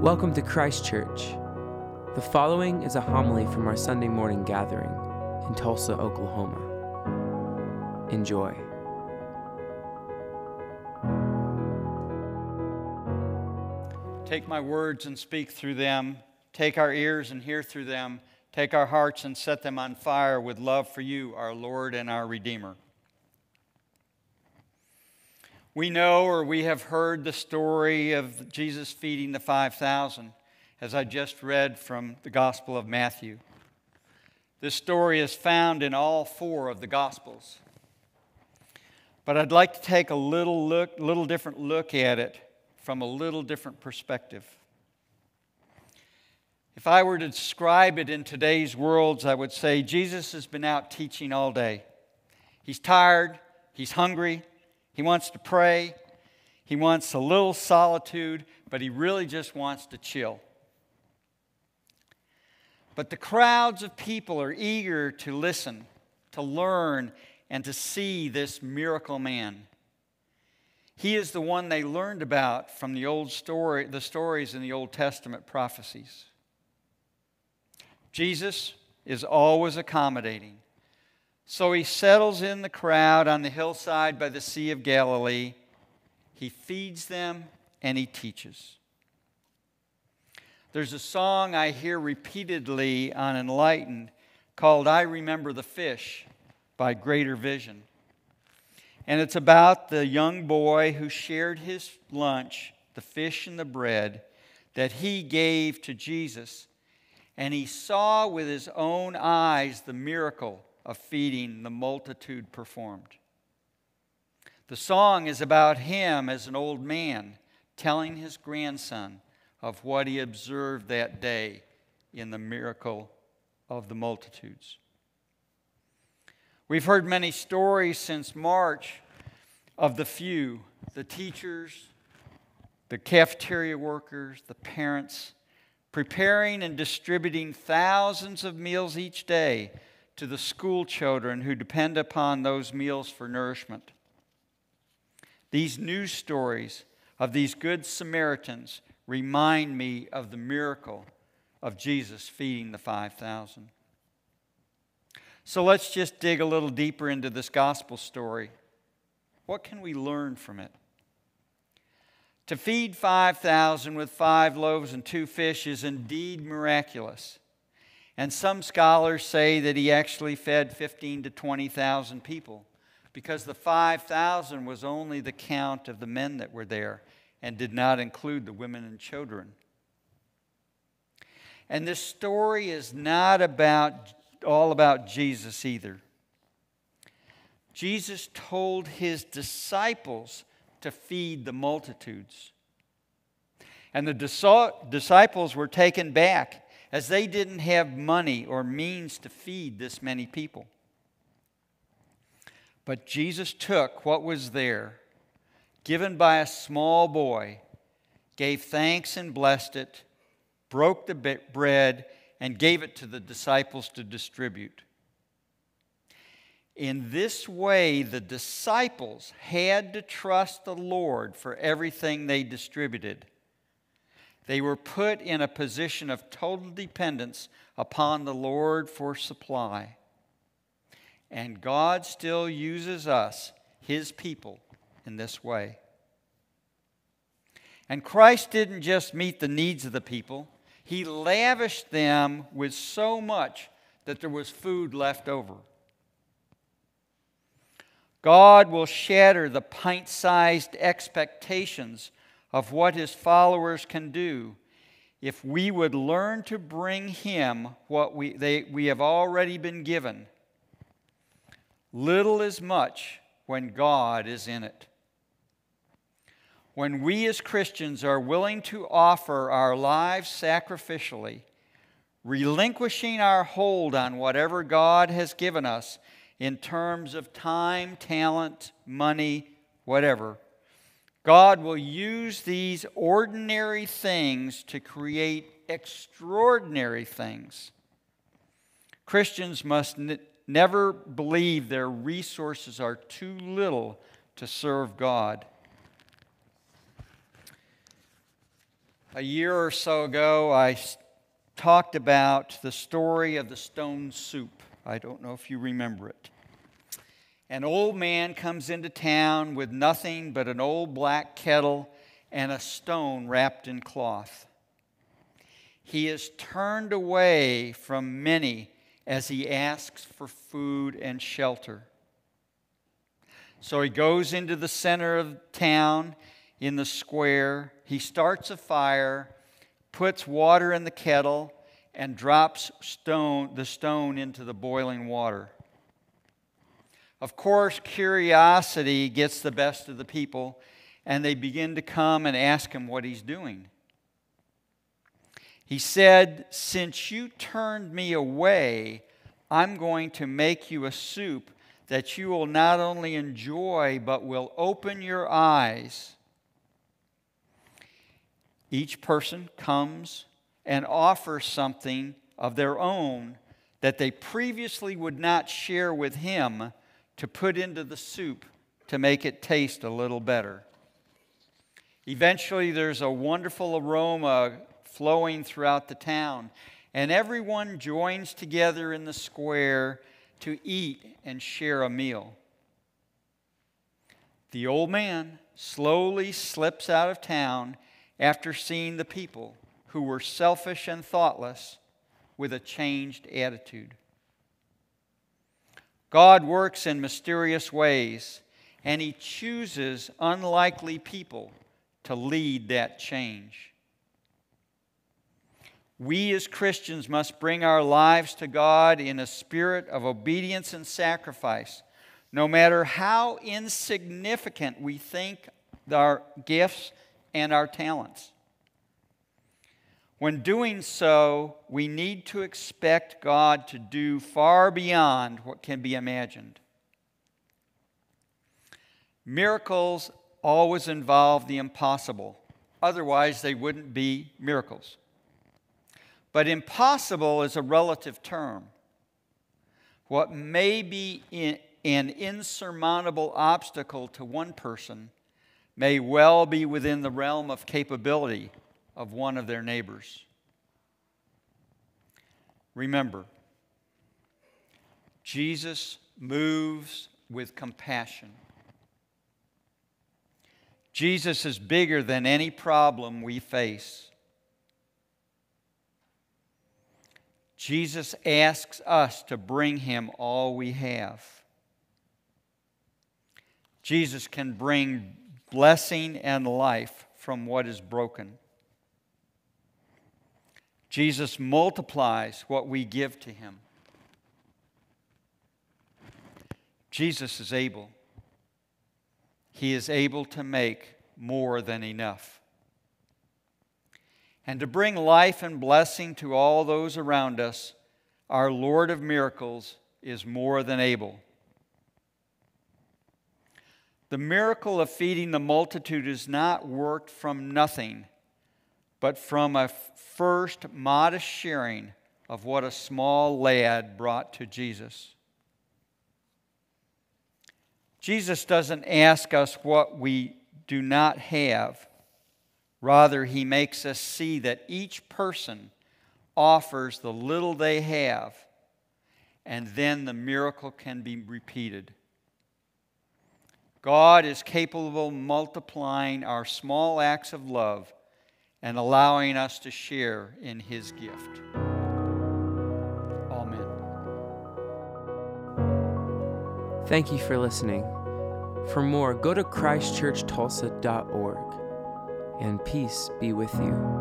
Welcome to Christ Church. The following is a homily from our Sunday morning gathering in Tulsa, Oklahoma. Enjoy. Take my words and speak through them. Take our ears and hear through them. Take our hearts and set them on fire with love for you, our Lord and our Redeemer. We know or we have heard the story of Jesus feeding the 5,000, as I just read from the Gospel of Matthew. This story is found in all four of the Gospels. But I'd like to take a little, look, a little different look at it from a little different perspective. If I were to describe it in today's worlds, I would say Jesus has been out teaching all day. He's tired, he's hungry, he wants to pray, he wants a little solitude, but he really just wants to chill. But the crowds of people are eager to listen, to learn, and to see this miracle man. He is the one they learned about from the old story, the stories in the Old Testament prophecies. Jesus is always accommodating. So he settles in the crowd on the hillside by the Sea of Galilee. He feeds them and he teaches. There's a song I hear repeatedly on Enlightened called I Remember the Fish by Greater Vision. And it's about the young boy who shared his lunch, the fish and the bread, that he gave to Jesus. And he saw with his own eyes the miracle of feeding the multitude performed. The song is about him as an old man telling his grandson of what he observed that day in the miracle of the multitudes. We've heard many stories since March of the few the teachers, the cafeteria workers, the parents, preparing and distributing thousands of meals each day to the school children who depend upon those meals for nourishment. These news stories of these good Samaritans remind me of the miracle of Jesus feeding the 5,000. So let's just dig a little deeper into this gospel story. What can we learn from it? To feed 5,000 with five loaves and two fish is indeed miraculous. And some scholars say that he actually fed 15 to 20,000 people because the 5,000 was only the count of the men that were there and did not include the women and children. And this story is not about all about Jesus either. Jesus told his disciples to feed the multitudes. And the disciples were taken back as they didn't have money or means to feed this many people. But Jesus took what was there, given by a small boy, gave thanks and blessed it, broke the bread, and gave it to the disciples to distribute. In this way, the disciples had to trust the Lord for everything they distributed. They were put in a position of total dependence upon the Lord for supply. And God still uses us, His people, in this way. And Christ didn't just meet the needs of the people, he lavished them with so much that there was food left over. God will shatter the pint sized expectations of what his followers can do if we would learn to bring him what we, they, we have already been given. Little is much when God is in it when we as Christians are willing to offer our lives sacrificially, relinquishing our hold on whatever God has given us in terms of time, talent, money, whatever, God will use these ordinary things to create extraordinary things. Christians must n- never believe their resources are too little to serve God. a year or so ago, I talked about the story of the stone soup. I don't know if you remember it. An old man comes into town with nothing but an old black kettle and a stone wrapped in cloth. He is turned away from many as he asks for food and shelter. So he goes into the center of town in the square. He starts a fire, puts water in the kettle, and drops stone, the stone into the boiling water. Of course, curiosity gets the best of the people, and they begin to come and ask him what he's doing. He said, Since you turned me away, I'm going to make you a soup that you will not only enjoy, but will open your eyes. Each person comes and offers something of their own that they previously would not share with him to put into the soup to make it taste a little better. Eventually, there's a wonderful aroma flowing throughout the town, and everyone joins together in the square to eat and share a meal. The old man slowly slips out of town after seeing the people who were selfish and thoughtless with a changed attitude. God works in mysterious ways, and He chooses unlikely people to lead that change. We as Christians must bring our lives to God in a spirit of obedience and sacrifice, no matter how insignificant we think our gifts and our talents. When doing so, we need to expect God to do far beyond what can be imagined. Miracles always involve the impossible, otherwise, they wouldn't be miracles. But impossible is a relative term. What may be an insurmountable obstacle to one person may well be within the realm of capability of one of their neighbors. Remember, Jesus moves with compassion. Jesus is bigger than any problem we face. Jesus asks us to bring him all we have. Jesus can bring blessing and life from what is broken. Jesus multiplies what we give to him. Jesus is able. He is able to make more than enough. And to bring life and blessing to all those around us, our Lord of miracles is more than able. The miracle of feeding the multitude is not worked from nothing but from a first modest sharing of what a small lad brought to Jesus. Jesus doesn't ask us what we do not have. Rather, he makes us see that each person offers the little they have, and then the miracle can be repeated. God is capable of multiplying our small acts of love and allowing us to share in his gift. Amen. Thank you for listening. For more, go to christchurchtulsa.org, and peace be with you.